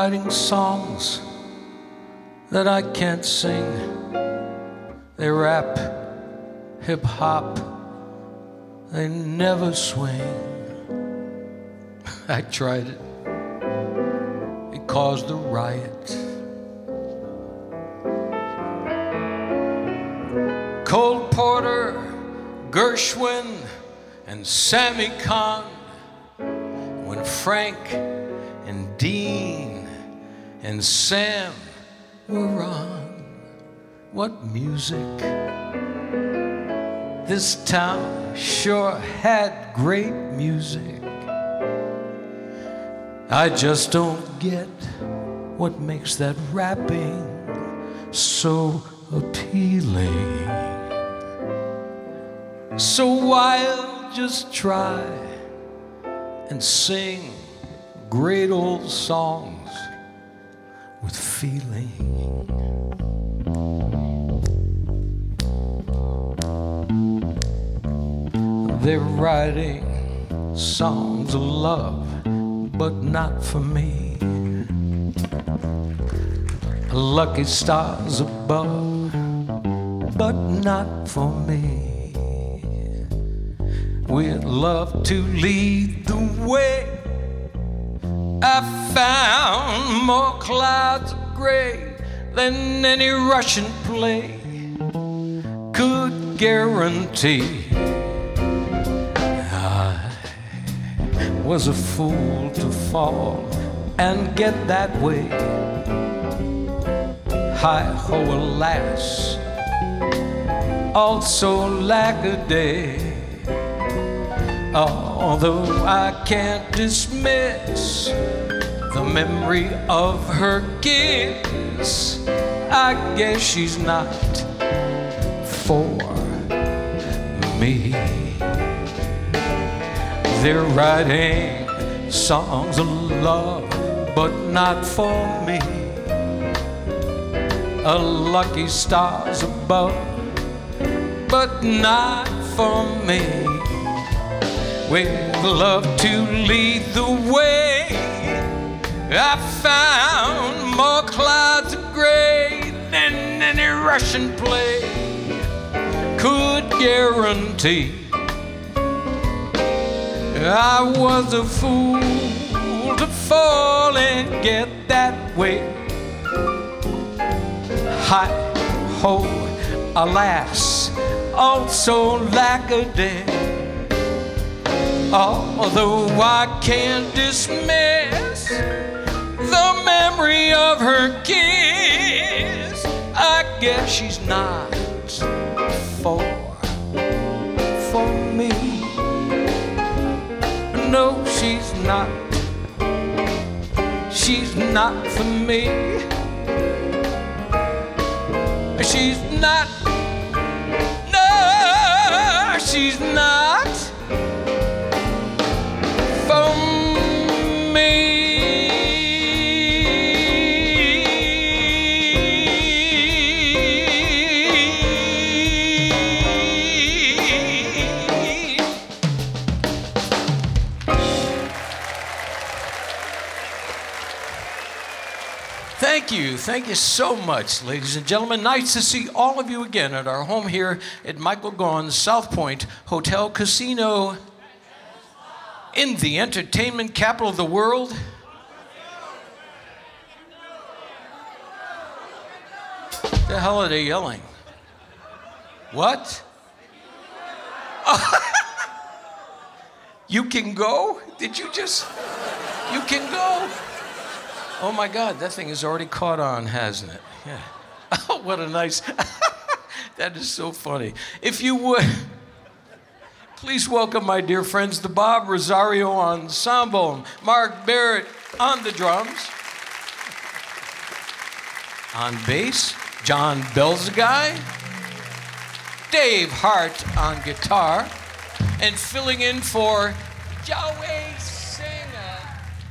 Writing songs that I can't sing. They rap, hip hop, they never swing. I tried it, it caused a riot. Cole Porter, Gershwin, and Sammy Cahn. When Frank and Dean and Sam were on. What music? This town sure had great music. I just don't get what makes that rapping so appealing. So I'll just try and sing great old songs with feeling. They're writing songs of love, but not for me. Lucky stars above, but not for me. We'd love to lead the way. I found more clouds of gray than any Russian play could guarantee. I was a fool to fall and get that way. Hi ho, alas, also lack a day. Although I can't dismiss the memory of her kiss, I guess she's not for me. They're writing songs of love, but not for me. A lucky stars above, but not for me. With love to lead the way, I found more clouds of gray than any Russian play could guarantee. I was a fool to fall and get that way. Hot, ho, alas, also lack a day. Although I can't dismiss the memory of her kiss, I guess she's not for for me. No, she's not. She's not for me. She's not. No, she's not Thank you. So much, ladies and gentlemen. Nice to see all of you again at our home here at Michael Gaughan's South Point Hotel Casino in the entertainment capital of the world. The hell are they yelling? What? you can go? Did you just. You can go? Oh my God, that thing has already caught on, hasn't it? Yeah. Oh, what a nice. that is so funny. If you would, please welcome my dear friends, the Bob Rosario Ensemble. Mark Barrett on the drums. On bass, John Belzguy. Dave Hart on guitar. And filling in for Yahweh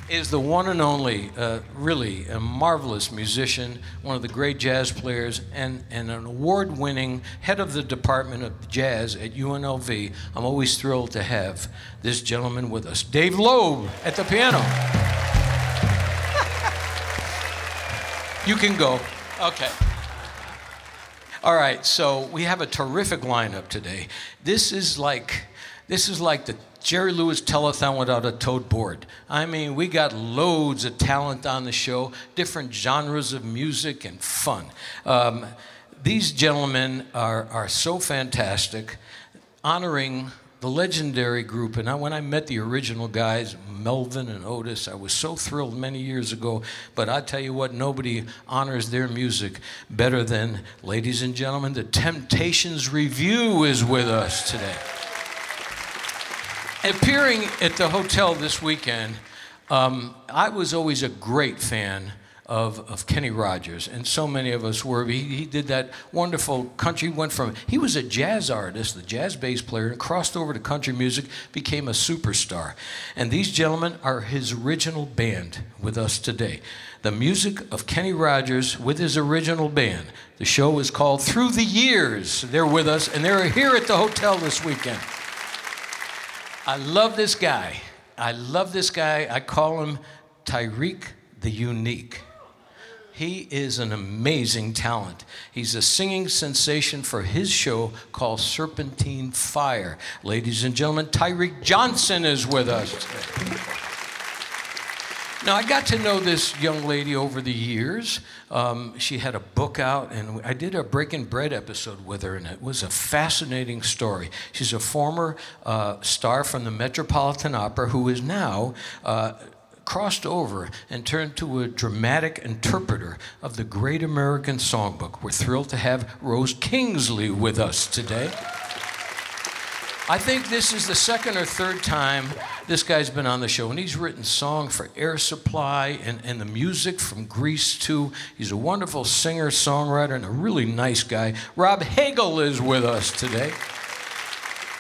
is the one and only, uh, really a marvelous musician, one of the great jazz players, and, and an award winning head of the Department of Jazz at UNLV. I'm always thrilled to have this gentleman with us, Dave Loeb at the piano. you can go. Okay. All right, so we have a terrific lineup today. This is like this is like the Jerry Lewis telethon without a tote board. I mean, we got loads of talent on the show, different genres of music and fun. Um, these gentlemen are, are so fantastic, honoring the legendary group. And I, when I met the original guys, Melvin and Otis, I was so thrilled many years ago. But I tell you what, nobody honors their music better than, ladies and gentlemen, the Temptations Review is with us today appearing at the hotel this weekend, um, I was always a great fan of, of Kenny Rogers, and so many of us were. He, he did that wonderful country, went from, he was a jazz artist, the jazz bass player, and crossed over to country music, became a superstar. And these gentlemen are his original band with us today. The music of Kenny Rogers with his original band. The show is called Through the Years. They're with us, and they're here at the hotel this weekend. I love this guy. I love this guy. I call him Tyrique the Unique. He is an amazing talent. He's a singing sensation for his show called Serpentine Fire. Ladies and gentlemen, Tyrique Johnson is with us. Now, I got to know this young lady over the years. Um, she had a book out, and I did a Breaking Bread episode with her, and it was a fascinating story. She's a former uh, star from the Metropolitan Opera who is now. Uh, crossed over and turned to a dramatic interpreter of the Great American Songbook. We're thrilled to have Rose Kingsley with us today. I think this is the second or third time this guy's been on the show, and he's written song for Air Supply and, and the music from Grease 2. He's a wonderful singer, songwriter, and a really nice guy. Rob Hegel is with us today.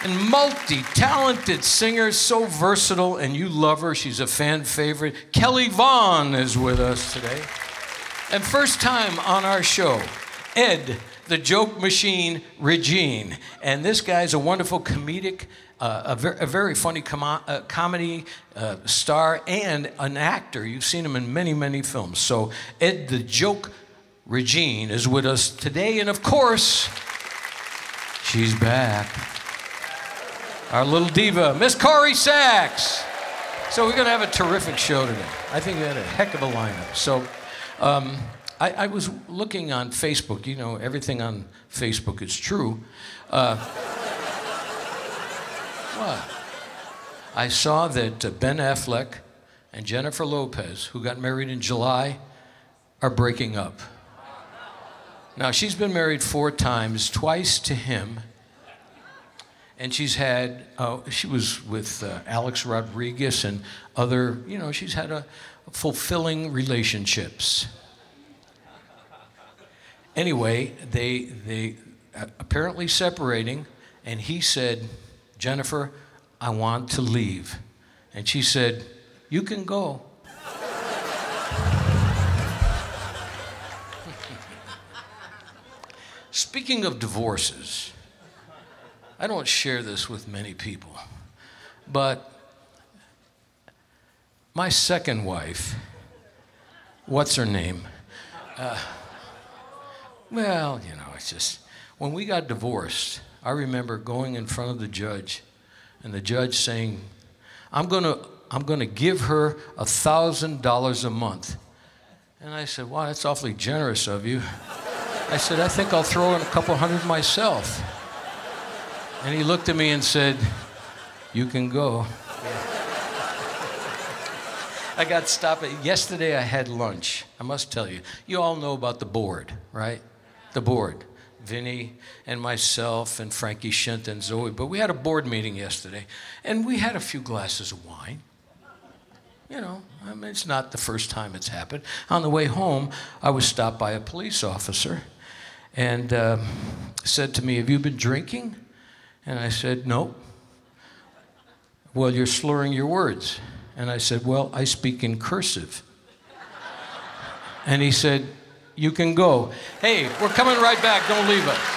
And multi-talented singer, so versatile, and you love her. She's a fan favorite. Kelly Vaughn is with us today. And first time on our show, Ed the joke machine, Regine. And this guy's a wonderful comedic, uh, a, ver- a, very funny com- uh, comedy uh, star and an actor. You've seen him in many, many films. So, Ed the joke Regine is with us today. And of course, she's back. Our little diva, Miss Corrie Sachs. So, we're going to have a terrific show today. I think we had a heck of a lineup. So, um, I, I, was looking on Facebook. You know, everything on Facebook is true. Uh, what? I saw that uh, Ben Affleck and Jennifer Lopez, who got married in July, are breaking up. Now, she's been married four times, twice to him. And she's had, uh, she was with uh, Alex Rodriguez and other, you know, she's had a fulfilling relationships. Anyway, they, they uh, apparently separating, and he said, Jennifer, I want to leave. And she said, You can go. Speaking of divorces, I don't share this with many people, but my second wife, what's her name? Uh, well, you know, it's just when we got divorced, I remember going in front of the judge and the judge saying, I'm going to I'm going to give her a $1,000 a month. And I said, Wow, that's awfully generous of you. I said, I think I'll throw in a couple hundred myself. And he looked at me and said, You can go. I got stopped. Yesterday I had lunch. I must tell you. You all know about the board, right? The board. Vinny and myself and Frankie Shint and Zoe. But we had a board meeting yesterday, and we had a few glasses of wine. You know, I mean, it's not the first time it's happened. On the way home, I was stopped by a police officer and uh, said to me, Have you been drinking? And I said, No. Well, you're slurring your words. And I said, Well, I speak in cursive. And he said, You can go. Hey, we're coming right back. Don't leave us.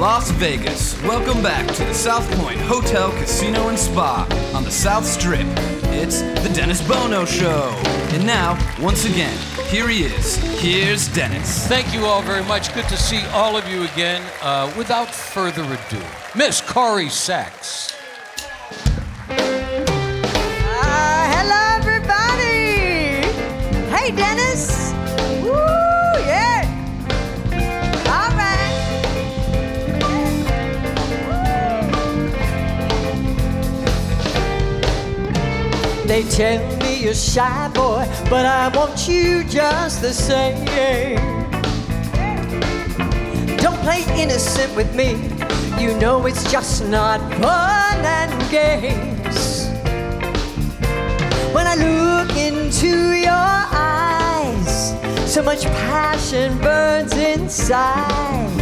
Las Vegas, welcome back to the South Point Hotel, Casino, and Spa on the South Strip. It's the Dennis Bono Show. And now, once again, here he is. Here's Dennis. Thank you all very much. Good to see all of you again. Uh, without further ado, Miss Corrie Sachs. Uh, hello, everybody. Hey, Dennis. They tell me you're shy boy, but I want you just the same. Don't play innocent with me. You know it's just not fun and games. When I look into your eyes, so much passion burns inside.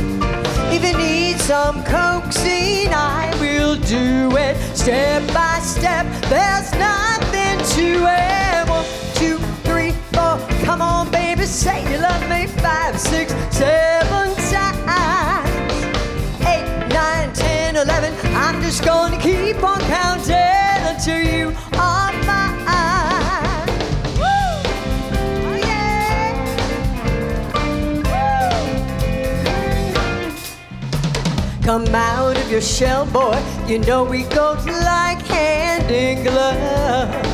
If you need some coaxing, I will do it step by step. There's nothing to it. One, two, three, four. Come on, baby, say you love me. Five, six, seven times. Eight, nine, ten, eleven. I'm just gonna keep on counting until you are mine. Oh! Come out of your shell, boy. You know we go like hand in glove.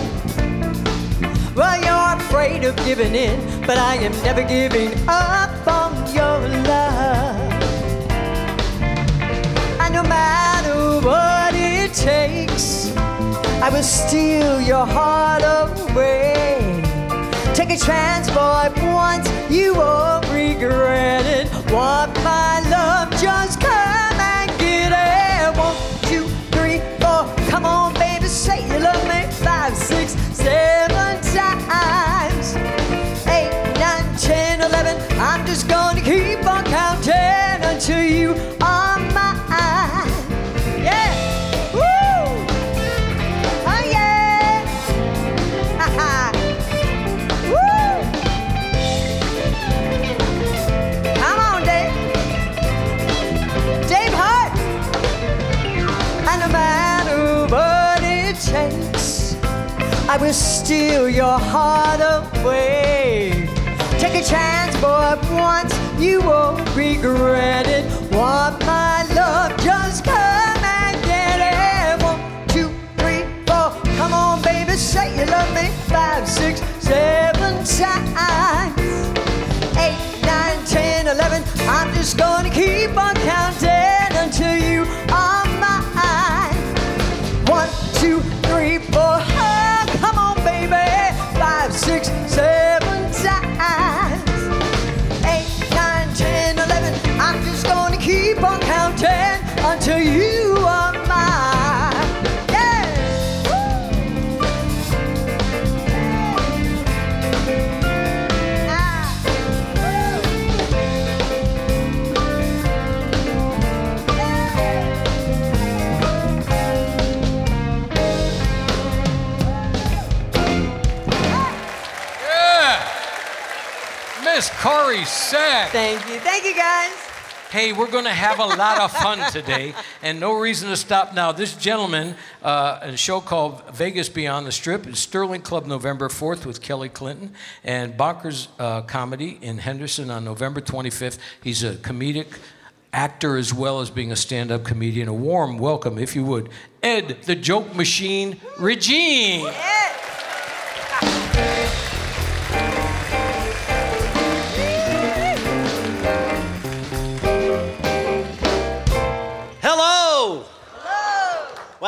Well, you're afraid of giving in, but I am never giving up on your love. And no matter what it takes, I will steal your heart away. Take a chance, boy, once you won't regret it. Want my love, times. Eight, nine, ten, eleven. I'm just gonna keep on steal your heart away. Take a chance, boy, once you won't regret it. Want my love, just come and get it. One, two, three, four. Come on, baby, say you love me. Five, six, seven times. Eight, nine, ten, eleven. I'm just gonna keep on counting until you Corrie Sack. Thank you. Thank you, guys. Hey, we're going to have a lot of fun today, and no reason to stop now. This gentleman, uh, a show called Vegas Beyond the Strip, is Sterling Club November 4th with Kelly Clinton, and Bonkers uh, Comedy in Henderson on November 25th. He's a comedic actor as well as being a stand up comedian. A warm welcome, if you would, Ed the Joke Machine Regine. Hello!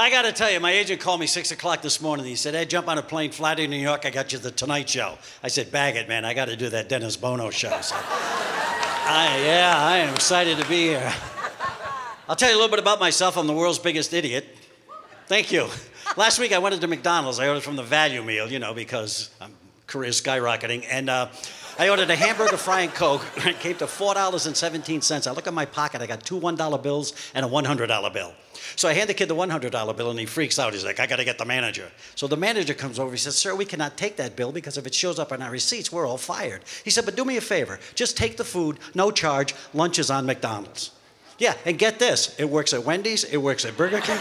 I got to tell you, my agent called me 6 o'clock this morning. He said, Hey, jump on a plane, fly to New York. I got you the Tonight Show. I said, Bag it, man. I got to do that Dennis Bono show. So, I, yeah, I am excited to be here. I'll tell you a little bit about myself. I'm the world's biggest idiot. Thank you. Last week I went into McDonald's. I ordered from the value meal, you know, because I'm career skyrocketing. And uh, I ordered a hamburger, fry, and Coke. It came to $4.17. I look at my pocket. I got two $1 bills and a $100 bill. So I hand the kid the $100 bill and he freaks out. He's like, I got to get the manager. So the manager comes over. He says, Sir, we cannot take that bill because if it shows up on our receipts, we're all fired. He said, But do me a favor. Just take the food, no charge. Lunch is on McDonald's. Yeah, and get this it works at Wendy's, it works at Burger King.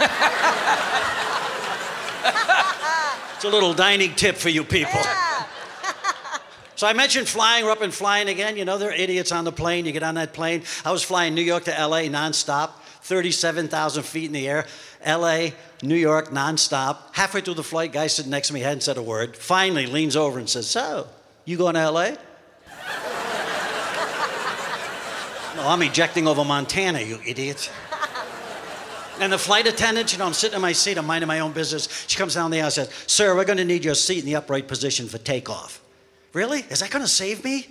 it's a little dining tip for you people. So I mentioned flying, we're up and flying again. You know, there are idiots on the plane. You get on that plane. I was flying New York to LA nonstop, 37,000 feet in the air. LA, New York, nonstop. Halfway through the flight, guy sitting next to me hadn't said a word. Finally leans over and says, So, you going to LA? no, I'm ejecting over Montana, you idiot. And the flight attendant, you know, I'm sitting in my seat, I'm minding my own business. She comes down the aisle and says, Sir, we're going to need your seat in the upright position for takeoff. Really? Is that going to save me?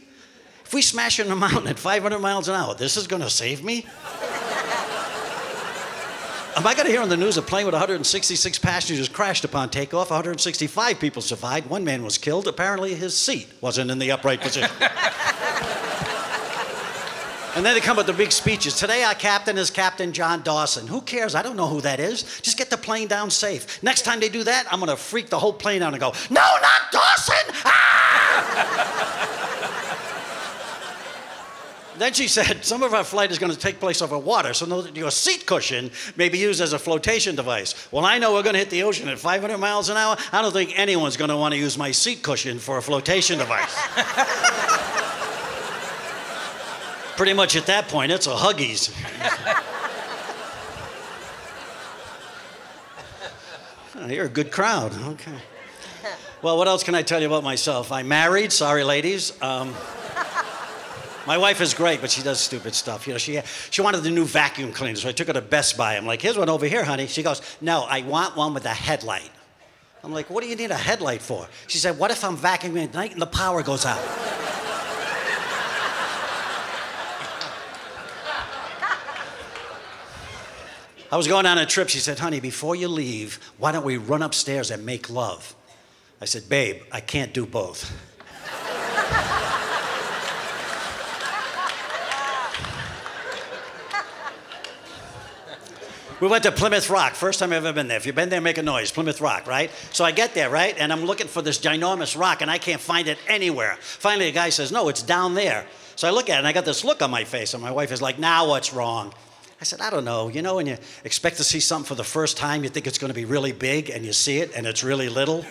If we smash in a mountain at 500 miles an hour, this is going to save me? Am I going to hear on the news a plane with 166 passengers crashed upon takeoff? 165 people survived. One man was killed. Apparently, his seat wasn't in the upright position. and then they come with the big speeches. Today, our captain is Captain John Dawson. Who cares? I don't know who that is. Just get the plane down safe. Next time they do that, I'm going to freak the whole plane out and go, No, not Dawson! Then she said, some of our flight is going to take place over water, so your seat cushion may be used as a flotation device. Well, I know we're going to hit the ocean at 500 miles an hour. I don't think anyone's going to want to use my seat cushion for a flotation device. Pretty much at that point, it's a Huggies. Oh, you're a good crowd. Okay. Well, what else can I tell you about myself? I'm married. Sorry, ladies. Um, my wife is great, but she does stupid stuff. You know, she, she wanted the new vacuum cleaner, so I took her to Best Buy. I'm like, here's one over here, honey. She goes, no, I want one with a headlight. I'm like, what do you need a headlight for? She said, what if I'm vacuuming at night and the power goes out? I was going on a trip. She said, honey, before you leave, why don't we run upstairs and make love? I said, babe, I can't do both. We went to Plymouth Rock, first time I've ever been there. If you've been there, make a noise. Plymouth Rock, right? So I get there, right? And I'm looking for this ginormous rock and I can't find it anywhere. Finally, a guy says, No, it's down there. So I look at it and I got this look on my face, and my wife is like, Now what's wrong? I said, I don't know. You know, when you expect to see something for the first time, you think it's going to be really big, and you see it, and it's really little?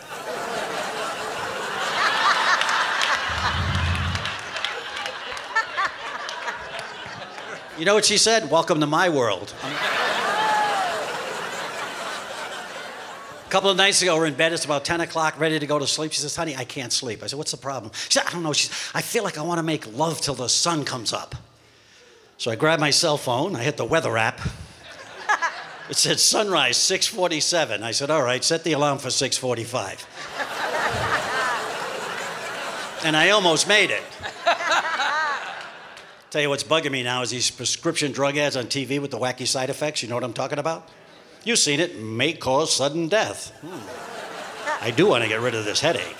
you know what she said? Welcome to my world. A couple of nights ago, we're in bed. It's about 10 o'clock, ready to go to sleep. She says, Honey, I can't sleep. I said, What's the problem? She said, I don't know. She said, I feel like I want to make love till the sun comes up. So I grabbed my cell phone. I hit the weather app. It said sunrise 6:47. I said, "All right, set the alarm for 6:45." and I almost made it. Tell you what's bugging me now is these prescription drug ads on TV with the wacky side effects. You know what I'm talking about? You've seen it. May cause sudden death. Hmm. I do want to get rid of this headache.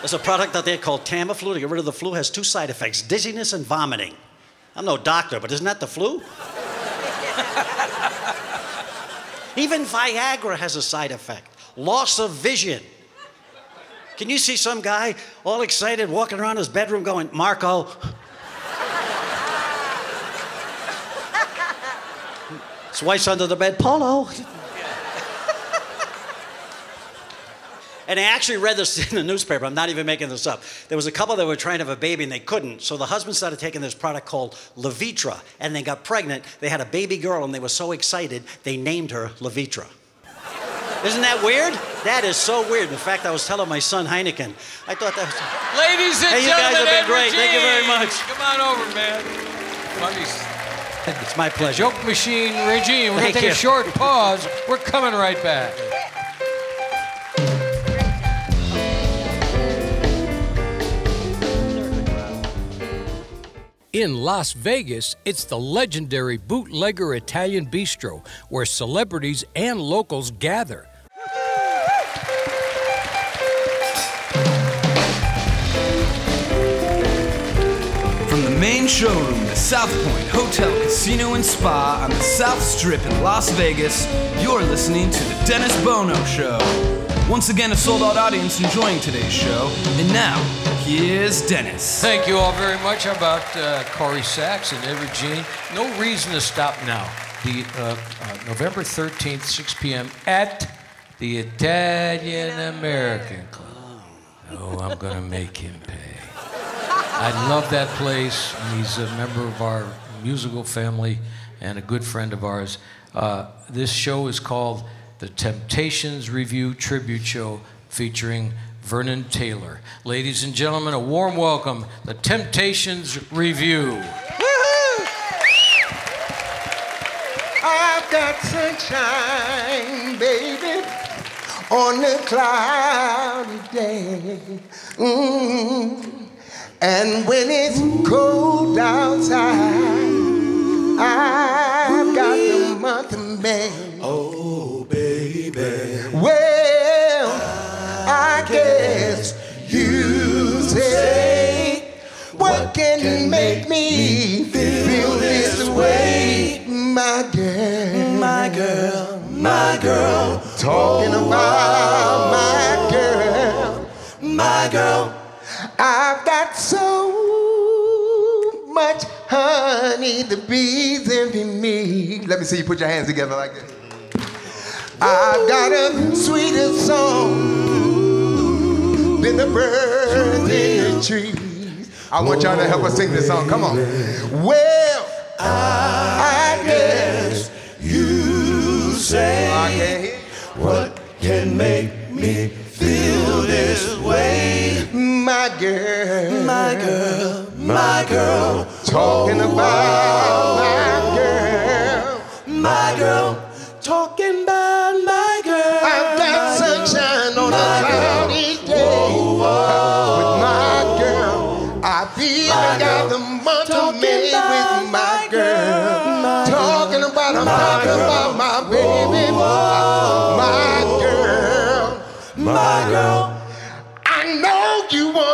There's a product out there called Tamiflu to get rid of the flu. Has two side effects: dizziness and vomiting. I'm no doctor, but isn't that the flu? Even Viagra has a side effect: loss of vision. Can you see some guy all excited walking around his bedroom going, Marco? His wife's under the bed, Polo. And I actually read this in the newspaper. I'm not even making this up. There was a couple that were trying to have a baby and they couldn't. So the husband started taking this product called Levitra and they got pregnant. They had a baby girl and they were so excited they named her Levitra. Isn't that weird? That is so weird. In fact, I was telling my son Heineken. I thought that was. Ladies and Hey, you guys gentlemen, have been great. Thank you very much. Come on over, man. Funny. It's my pleasure. Joke machine Regine. We're going to take you. a short pause. We're coming right back. In Las Vegas, it's the legendary Bootlegger Italian Bistro, where celebrities and locals gather. Main showroom, the South Point Hotel, Casino, and Spa on the South Strip in Las Vegas, you're listening to The Dennis Bono Show. Once again, a sold out audience enjoying today's show. And now, here's Dennis. Thank you all very much. How about uh, Corrie Sachs and Ed Regine? No reason to stop now. The uh, uh, November 13th, 6 p.m. at the Italian American Club. Oh, I'm going to make him pay. I love that place, he's a member of our musical family and a good friend of ours. Uh, this show is called The Temptations Review Tribute Show featuring Vernon Taylor. Ladies and gentlemen, a warm welcome, The Temptations Review. I've got sunshine, baby, on a cloudy day. Mm. And when it's cold outside, I've got the month of May. Oh, baby. Well, I guess you say, what can make me feel this way? My girl, my girl, my girl. Talking about my girl, my girl. Got so much honey, the bees envy me. Let me see you put your hands together like this. I've got a sweeter song than the birds in the trees. I want y'all to help us sing this song. Come on. Well, I guess you say I what can make me feel this way. My girl, my girl, my girl, talking about my girl, my girl, talking about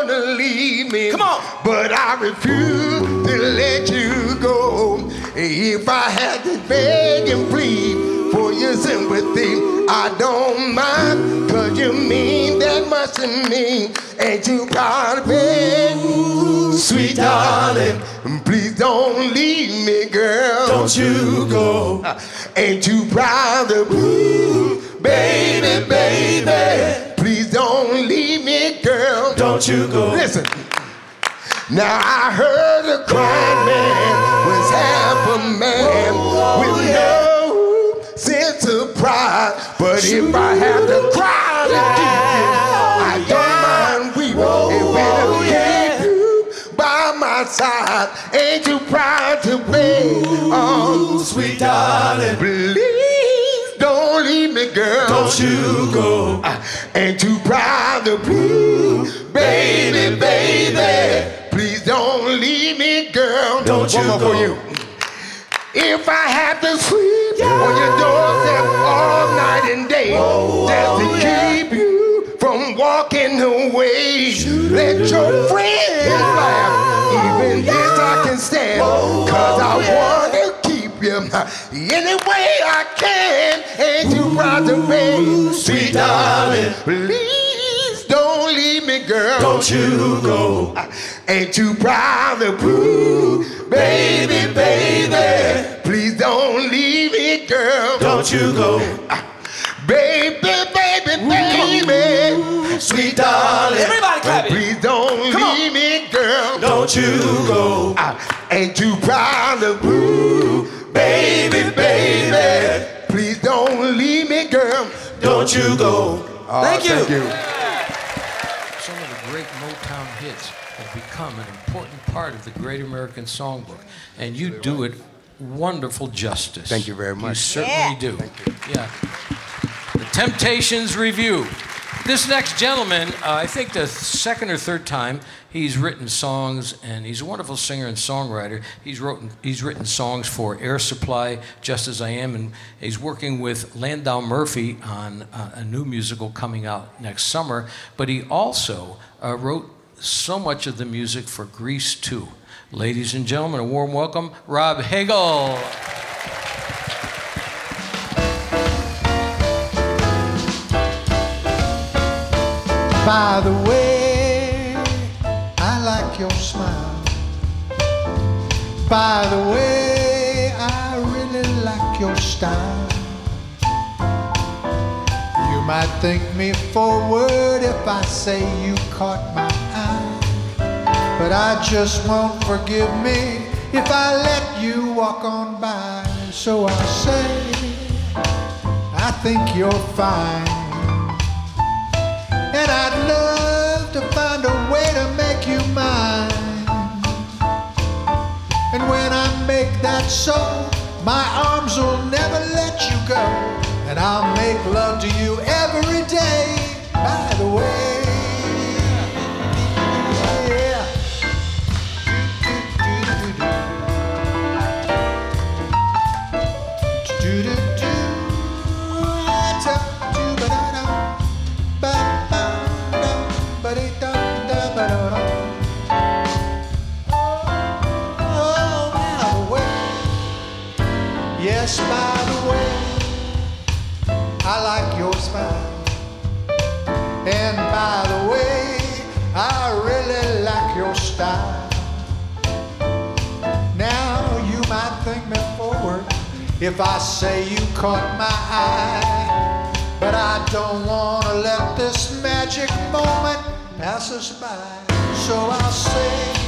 wanna leave me. Come on. But I refuse to let you go. If I had to beg and plead for your sympathy, I don't mind. Cause you mean that much to me. Ain't you proud of me? Sweet darling, please don't leave me, girl. Don't you go. Ain't you proud of me? Baby, baby, please don't leave me. Don't you go. Listen. Now I heard a crying man was half a man with no sense of pride. But if I have to cry to keep you, I don't mind weeping. If it'll keep you by my side, ain't you proud to be? Oh, sweet darling, me, girl. Don't you go. Ah, Ain't too proud to be, baby, baby. Please don't leave me, girl. Don't you go. For you. If I have to sleep on your doorstep all night and day, oh, oh, just to keep you from walking away, let your friends laugh. Even this I can stand, oh, cause I wanna keep you any way I can. Ain't you proud to be, sweet darling? Please don't leave me, girl. Don't you go. Ain't too proud to prove, baby, baby. Please don't leave me, girl. Don't you go. Baby, baby, baby. Sweet darling. Everybody clap it. Please don't Come on. leave me, girl. Don't you go. I ain't too proud to prove, Baby, baby. Please don't leave me, girl. Don't you go. Oh, Thank you. Thank you. Some of the great Motown hits have become an important part of the Great American Songbook, and you do it wonderful justice. Thank you very much. You certainly do. Yeah. The Temptations Review. This next gentleman, uh, I think the second or third time he's written songs, and he's a wonderful singer and songwriter. He's written he's written songs for Air Supply, Just as I Am, and he's working with Landau Murphy on uh, a new musical coming out next summer. But he also uh, wrote so much of the music for Grease 2. Ladies and gentlemen, a warm welcome, Rob Hegel. By the way, your smile. By the way, I really like your style. You might think me forward if I say you caught my eye. But I just won't forgive me if I let you walk on by. So I say, I think you're fine. And I'd love to find a way to make mine. And when I make that so, my arms will never let you go. And I'll make love to you every day, by the way. If I say you caught my eye. But I don't want to let this magic moment pass us by. So I'll say,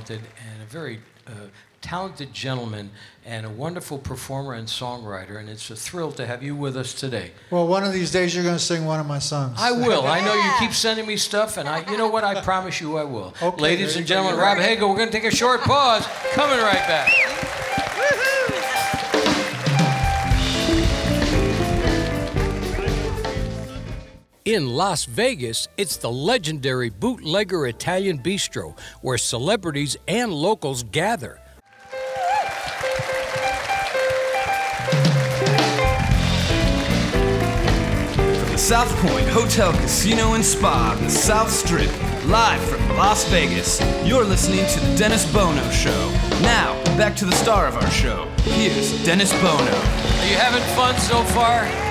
talented and a very uh, talented gentleman and a wonderful performer and songwriter, and it's a thrill to have you with us today. Well, one of these days you're going to sing one of my songs. I will. I know you keep sending me stuff, and I, you know what? I promise you I will. Okay, Ladies and gentlemen, Rob Hegel, we're going to take a short pause. Coming right back. In Las Vegas, it's the legendary Bootlegger Italian Bistro, where celebrities and locals gather. From the South Point Hotel, Casino, and Spa on the South Strip, live from Las Vegas, you're listening to The Dennis Bono Show. Now, back to the star of our show. Here's Dennis Bono. Are you having fun so far?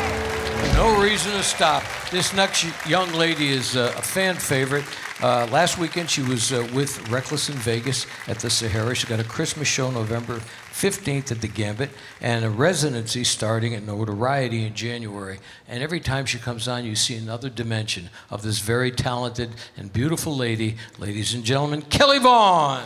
No reason to stop. This next young lady is uh, a fan favorite. Uh, last weekend, she was uh, with Reckless in Vegas at the Sahara. She got a Christmas show November 15th at the Gambit and a residency starting at Notoriety in January. And every time she comes on, you see another dimension of this very talented and beautiful lady. Ladies and gentlemen, Kelly Vaughn.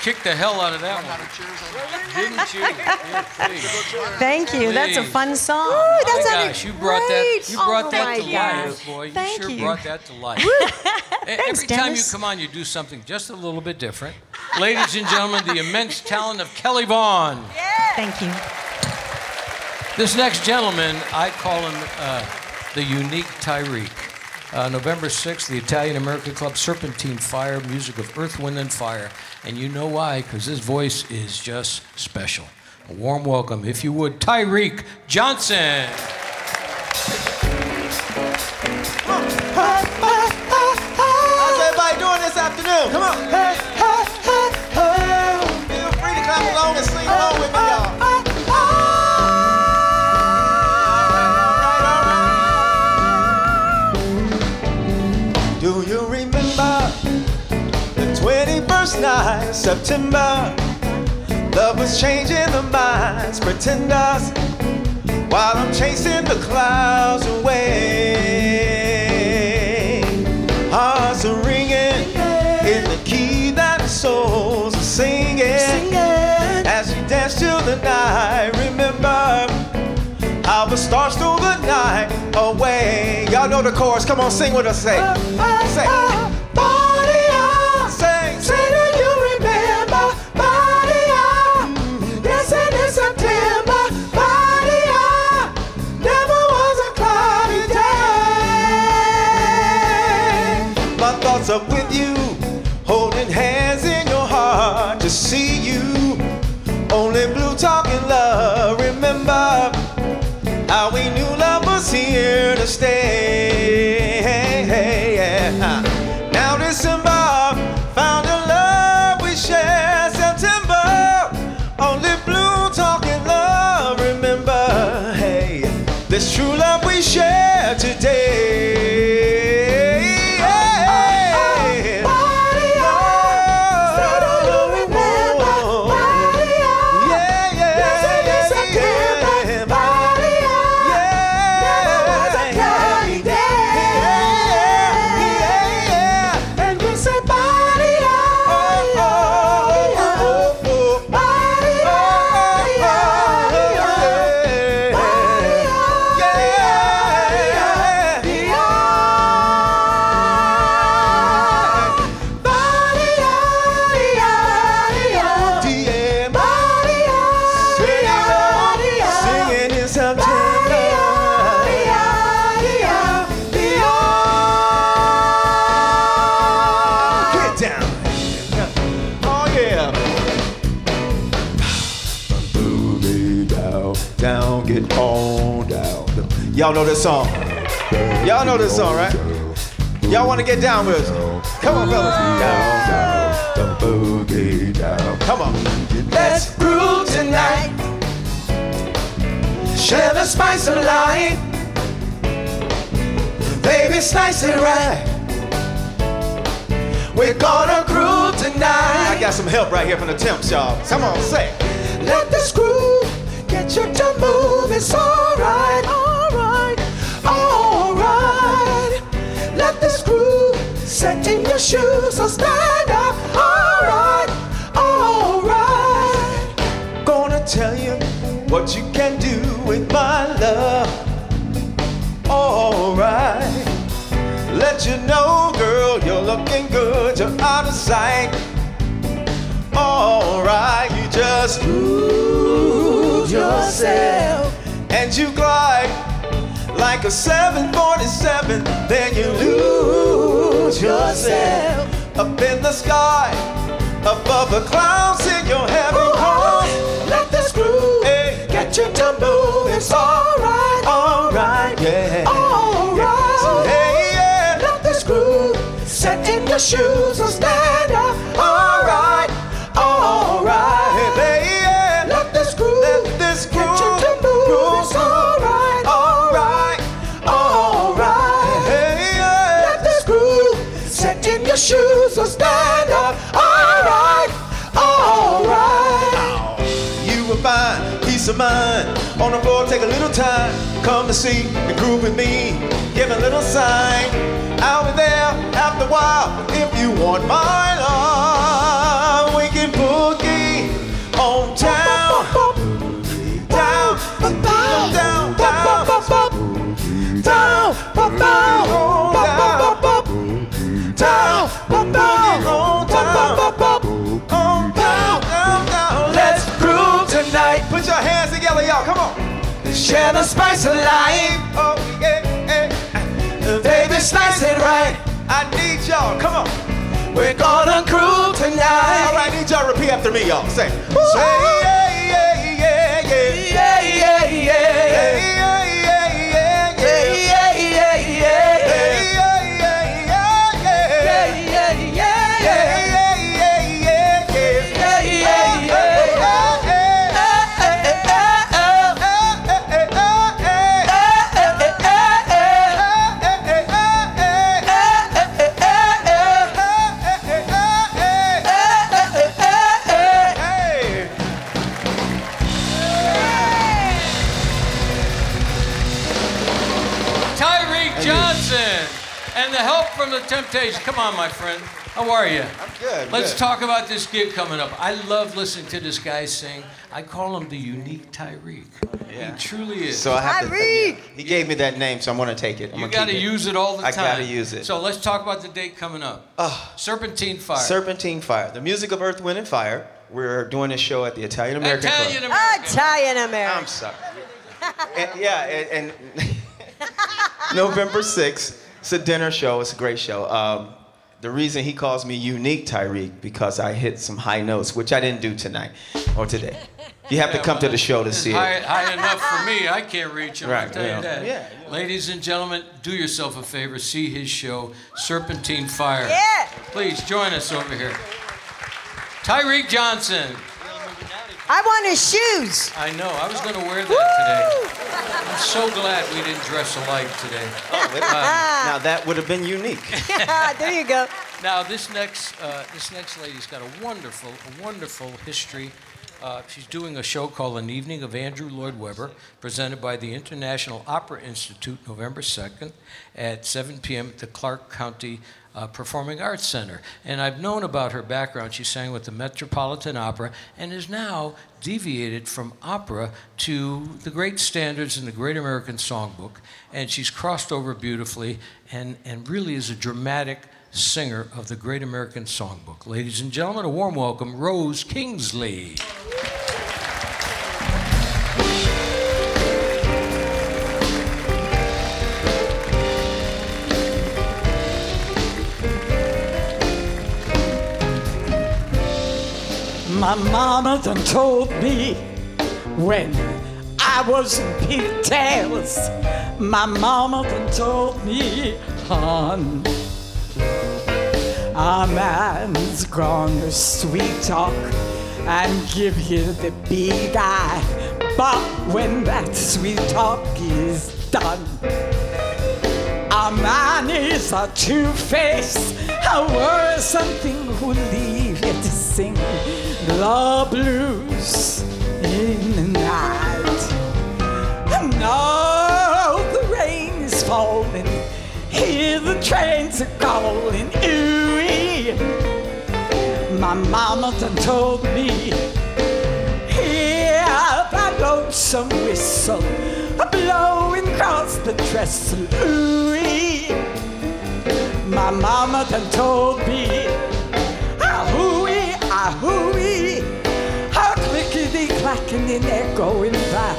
Kicked the hell out of that one. Didn't you? Yeah, please. Thank you. That's a fun song. Oh that my sounded gosh, you brought that you brought Oh that to gosh. life, boy. You sure you. brought that to life. Thanks, Every time you come on, you do something just a little bit different. Ladies and gentlemen, the immense talent of Kelly Vaughn. Thank you. This next gentleman, I call him uh, the unique Tyrique. Uh, November 6th, the Italian American Club Serpentine Fire, music of Earth, Wind, and Fire. And you know why? Because his voice is just special. A warm welcome, if you would, Tyrique Johnson. How's everybody doing this afternoon? Come on. Feel 21st September? Love was changing the minds, pretenders, while I'm chasing the clouds away. Hearts are ringing in the key that souls are singing. As we dance till the night, remember how the stars stole the night away. Y'all know the chorus. Come on, sing with us. Say, party on. Say, say. This song. Y'all know this song, right? Y'all want to get down with us? Come on, fellas. Down, down, the boogie down. Come on. Let's groove tonight. Share the spice of life. Baby, slice it right. We're gonna groove tonight. I got some help right here from the temps, y'all. Come on, say. Let this groove get you to move. It's alright, Let this groove set in your shoes. So stand up, alright, alright. Gonna tell you what you can do with my love. Alright. Let you know, girl, you're looking good, you're out of sight. Alright, you just lose yourself and you glide like a 747, then you lose yourself up in the sky, above the clouds in your heaven ah, home. Let this groove get you to move. It's alright, alright, yeah. Alright, hey, yeah. Let this groove set in your shoes and stand up. Alright, mind on the floor. Take a little time, come to see and groove with me. Give a little sign. I'll be there after a while if you want my share the spice of life. Oh, yeah, yeah. Uh, baby, slice it right. I need y'all. Come on. We're gonna groove tonight. All right, I need y'all repeat after me, y'all. Say, say, yeah, yeah, yeah, yeah, yeah, yeah, yeah. yeah. From. Come on, my friend. How are you? I'm good. Let's good. talk about this gig coming up. I love listening to this guy sing. I call him the unique Tyrique. Yeah. He truly is. So I have to. He gave me that name, so I'm gonna take it. I'm you got to keep it. use it all the time. I gotta use it. So let's talk about the date coming up. Ah. Serpentine Fire. Serpentine Fire, the music of Earth, Wind, and Fire. We're doing a show at the Italian American Italian Club. American. Italian I'm sorry. and, yeah, and, and November 6th, it's a dinner show. It's a great show. Um, the reason he calls me unique Tyrique because I hit some high notes, which I didn't do tonight or today. You have to come to the show to see High, it. high enough for me. I can't reach him. I'll Right, tell yeah. you that. Yeah, Ladies and gentlemen, do yourself a favor. See his show, Serpentine Fire. Yeah. Please join us over here. Tyrique Johnson. I want his shoes. I know. I was going to wear that today. I'm so glad we didn't dress alike today. Oh, wait, now that would have been unique. there you go. Now this next uh, this next lady's got a wonderful a wonderful history. Uh, she's doing a show called An Evening of Andrew Lloyd Webber, presented by the International Opera Institute, November 2nd at 7 p.m. at the Clark County uh, Performing Arts Center. And I've known about her background. She sang with the Metropolitan Opera and is now deviated from opera to the great standards in the Great American Songbook. And she's crossed over beautifully and, and really is a dramatic singer of the Great American Songbook. Ladies and gentlemen, a warm welcome, Rose Kingsley. My mama done told me when I was in pigtails. My mama done told me, hon, a man's gonna sweet talk and give you the big eye. But when that sweet talk is done, a man is a two-faced, a worse something who leave you to sing the blues in the night. And now the rain is falling, hear the trains are calling, ooh My mama done told me, hear that lonesome whistle a blowing across the trestle, ooh My mama done told me, hooey, how clickety clacking and echoing back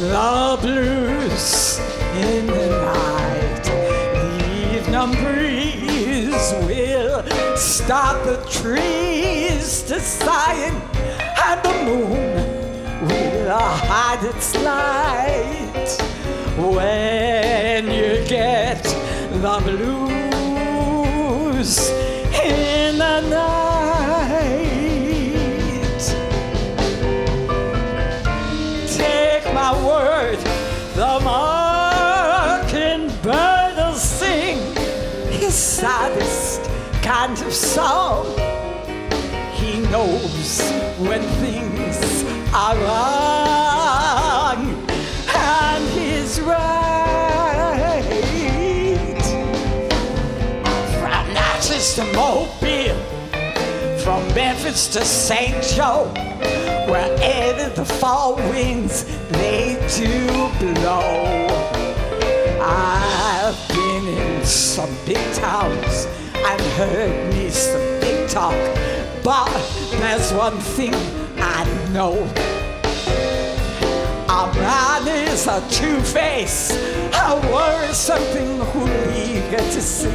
the blues in the night. The evening breeze will start the trees to sighing, and the moon will hide its light when you get the blues in the night. Kind of song. He knows when things are wrong and he's right. From Natchez to Mobile, from Memphis to St. Joe, wherever the fall winds they do blow. I've been in some big towns and heard me some big talk, but there's one thing I know. A man is a two-face, a something who eager to see.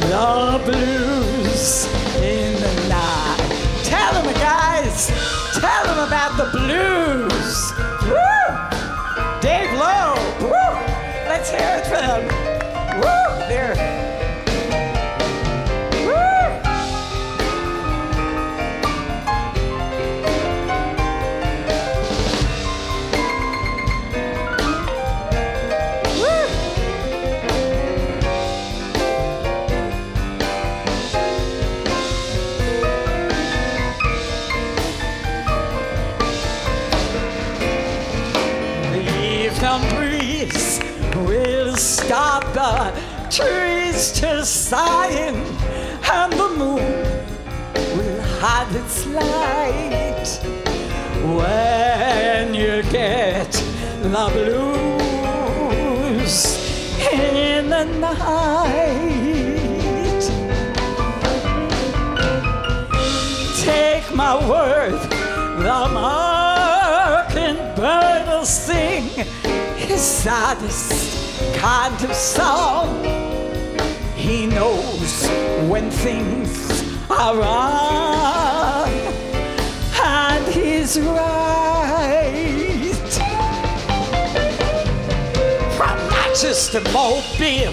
the blues in the night. Tell them, guys, tell them about the blues. Trees to sighing, and the moon will hide its light when you get the blues in the night. Take my word, the mockingbird will sing his saddest kind of song. He knows when things are wrong and he's right. From Natchez to Mobile,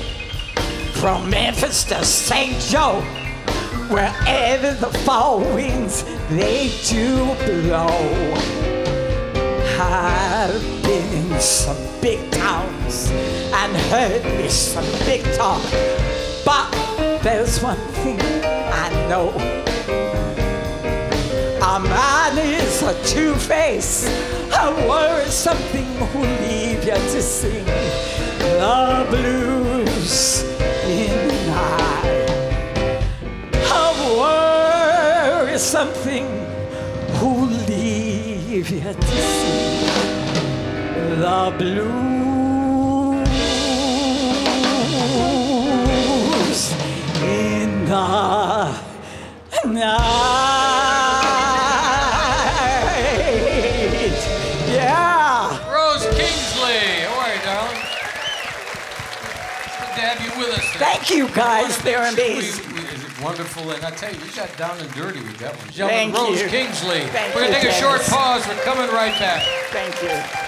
from Memphis to St. Joe, wherever the fall winds they do blow. I've been in some big towns and heard me some big talk, but there's one thing I know. A man is a two-face, a word something who leave you to sing the blues in the night. A word is something who leave you to sing the blues night. Yeah. Rose Kingsley. How are you, darling? Good to have you with us. today. Thank you, guys. They're amazing. Is it wonderful? And I tell you, you got down and dirty with that one. Gentlemen, Thank Rose you. Kingsley. Thank We're going to you, take a short pause. We're coming right back. Thank you.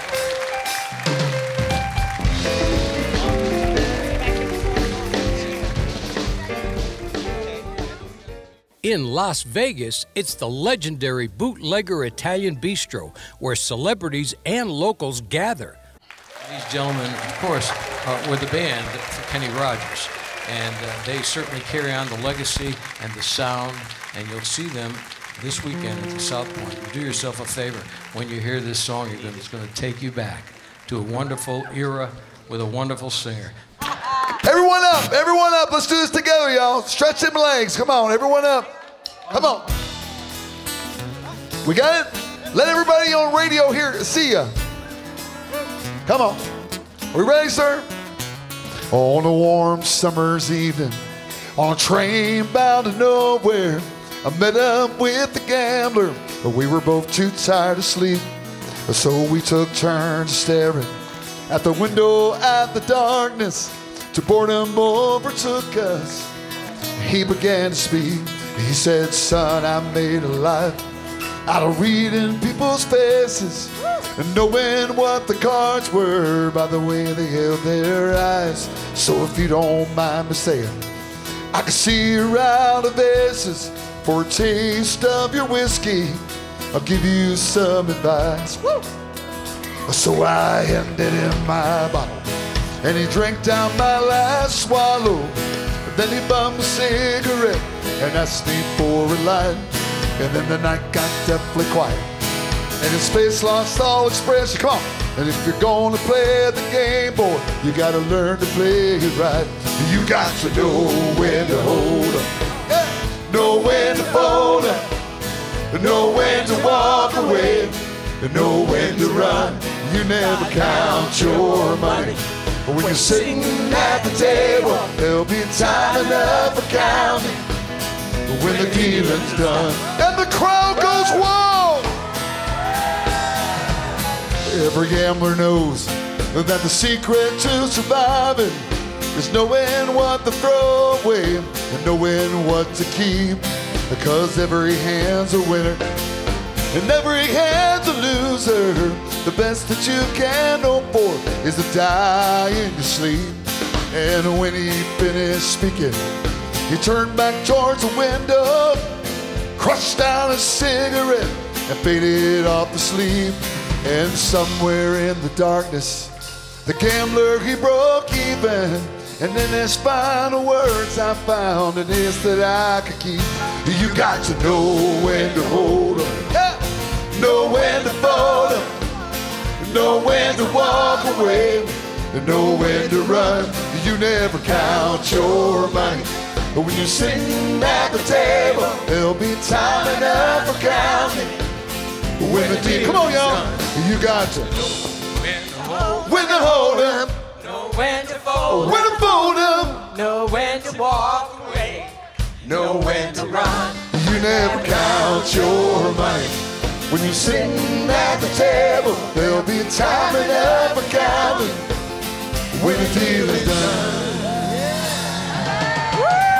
In Las Vegas, it's the legendary Bootlegger Italian Bistro, where celebrities and locals gather. These gentlemen, of course, uh, were the band for Kenny Rogers. And uh, they certainly carry on the legacy and the sound. And you'll see them this weekend at the South Point. Do yourself a favor. When you hear this song, it's going to take you back to a wonderful era with a wonderful singer. Everyone up, everyone up. Let's do this together, y'all. Stretch them legs. Come on, everyone up. Come on. We got it? Let everybody on radio here see ya. Come on. Are we ready, sir? On a warm summer's evening, on a train bound to nowhere, I met up with the gambler, but we were both too tired to sleep. So we took turns staring at the window at the darkness. To boredom overtook us. He began to speak. He said, Son, I made a life out of reading people's faces and knowing what the cards were by the way they held their eyes. So if you don't mind me saying, I can see you're out of aces for a taste of your whiskey. I'll give you some advice. Woo! So I handed him my bottle, and he drank down my last swallow. Then he bummed a cigarette and asked me for a light. And then the night got deathly quiet, and his face lost all expression. Come on. And if you're gonna play the game, boy, you gotta learn to play it right. You got to know when to hold up, know when to fold up, know when to walk away, know when to run. You never count your money. But when you're sitting at the table, there'll be time enough for counting. When the dealing's done and the crowd goes wild, every gambler knows that the secret to surviving is knowing what to throw away and knowing what to keep. Because every hand's a winner and every hand's a loser. The best that you can hope for is to die in your sleep. And when he finished speaking, he turned back towards the window, crushed down a cigarette, and faded off to sleep. And somewhere in the darkness, the gambler he broke even. And then his final words I found, and it's that I could keep. You got to know when to hold yeah. Know when to fold 'em, know when to walk away, and know when to run. You never count your money. But when you're sitting at the table, there'll be time enough for counting. When the deal, come on, y'all, you got to when to hold 'em, Know when to fold, when to fold 'em, know when to walk away, know when to run. You never count your money. When you're sitting at the table, there'll be time enough for counting. When the deal is done.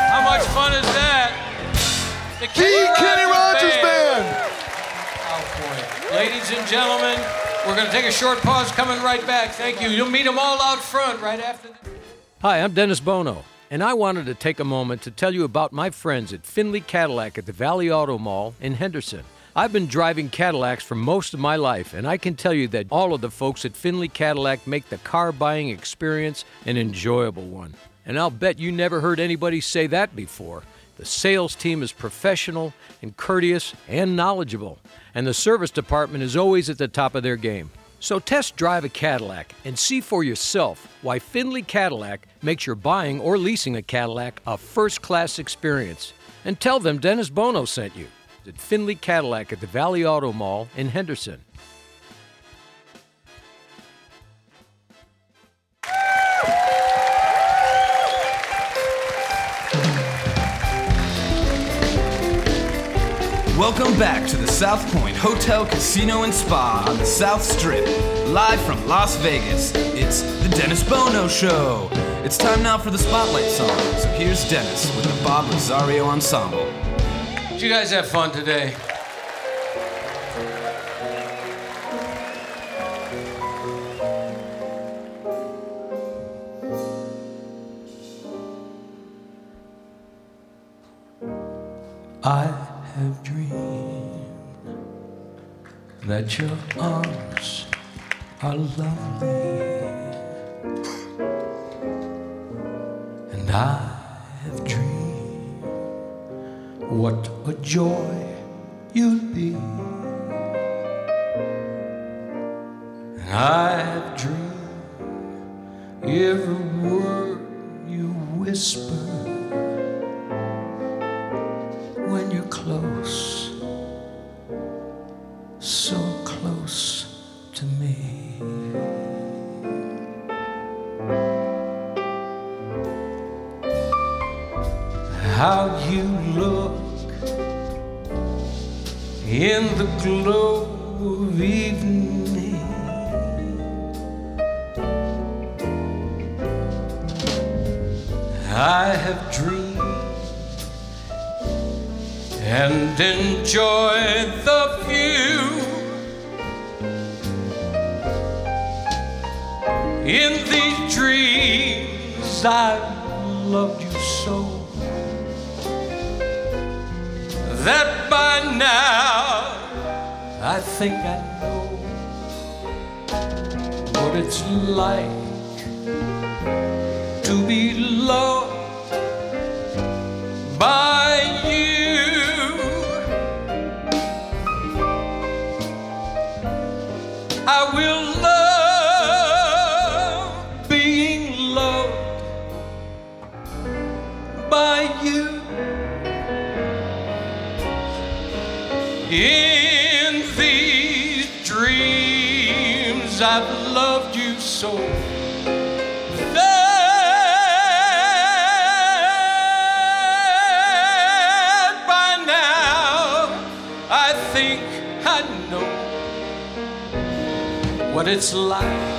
How much fun is that? The Key Kenny Rogers Band. South Point. Ladies and gentlemen, we're going to take a short pause, coming right back. Thank you. You'll meet them all out front right after this. Hi, I'm Dennis Bono, and I wanted to take a moment to tell you about my friends at Finley Cadillac at the Valley Auto Mall in Henderson. I've been driving Cadillacs for most of my life, and I can tell you that all of the folks at Finley Cadillac make the car buying experience an enjoyable one. And I'll bet you never heard anybody say that before. The sales team is professional and courteous and knowledgeable, and the service department is always at the top of their game. So test drive a Cadillac and see for yourself why Finley Cadillac makes your buying or leasing a Cadillac a first class experience. And tell them Dennis Bono sent you at Finley Cadillac at the Valley Auto Mall in Henderson. Welcome back to the South Point Hotel, Casino, and Spa on the South Strip. Live from Las Vegas, it's The Dennis Bono Show. It's time now for the Spotlight song, so here's Dennis with the Bob Rosario Ensemble. Did you guys have fun today? I have dreamed that your arms are lovely, and I have dreamed what a joy you'd be. And I have dreamed every word you whisper Dreamed and enjoy the view. In these dreams, I loved you so that by now I think I know what it's like to be loved loved you so. that by now I think I know what it's like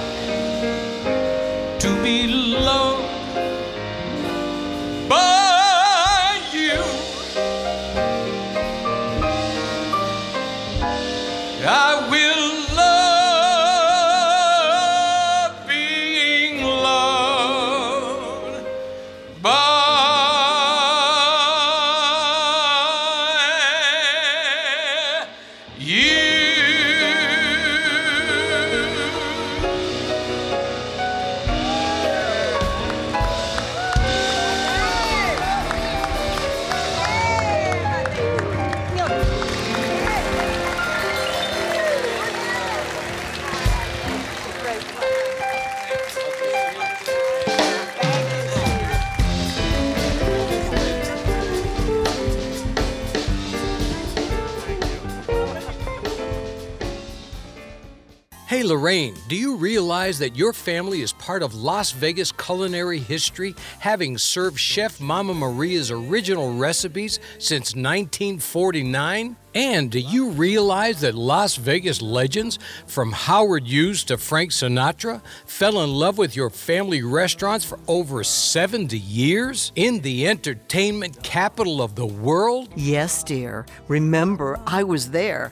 Lorraine, do you realize that your family is part of Las Vegas culinary history, having served Chef Mama Maria's original recipes since 1949? And do you realize that Las Vegas legends, from Howard Hughes to Frank Sinatra, fell in love with your family restaurants for over 70 years? In the entertainment capital of the world? Yes, dear. Remember, I was there.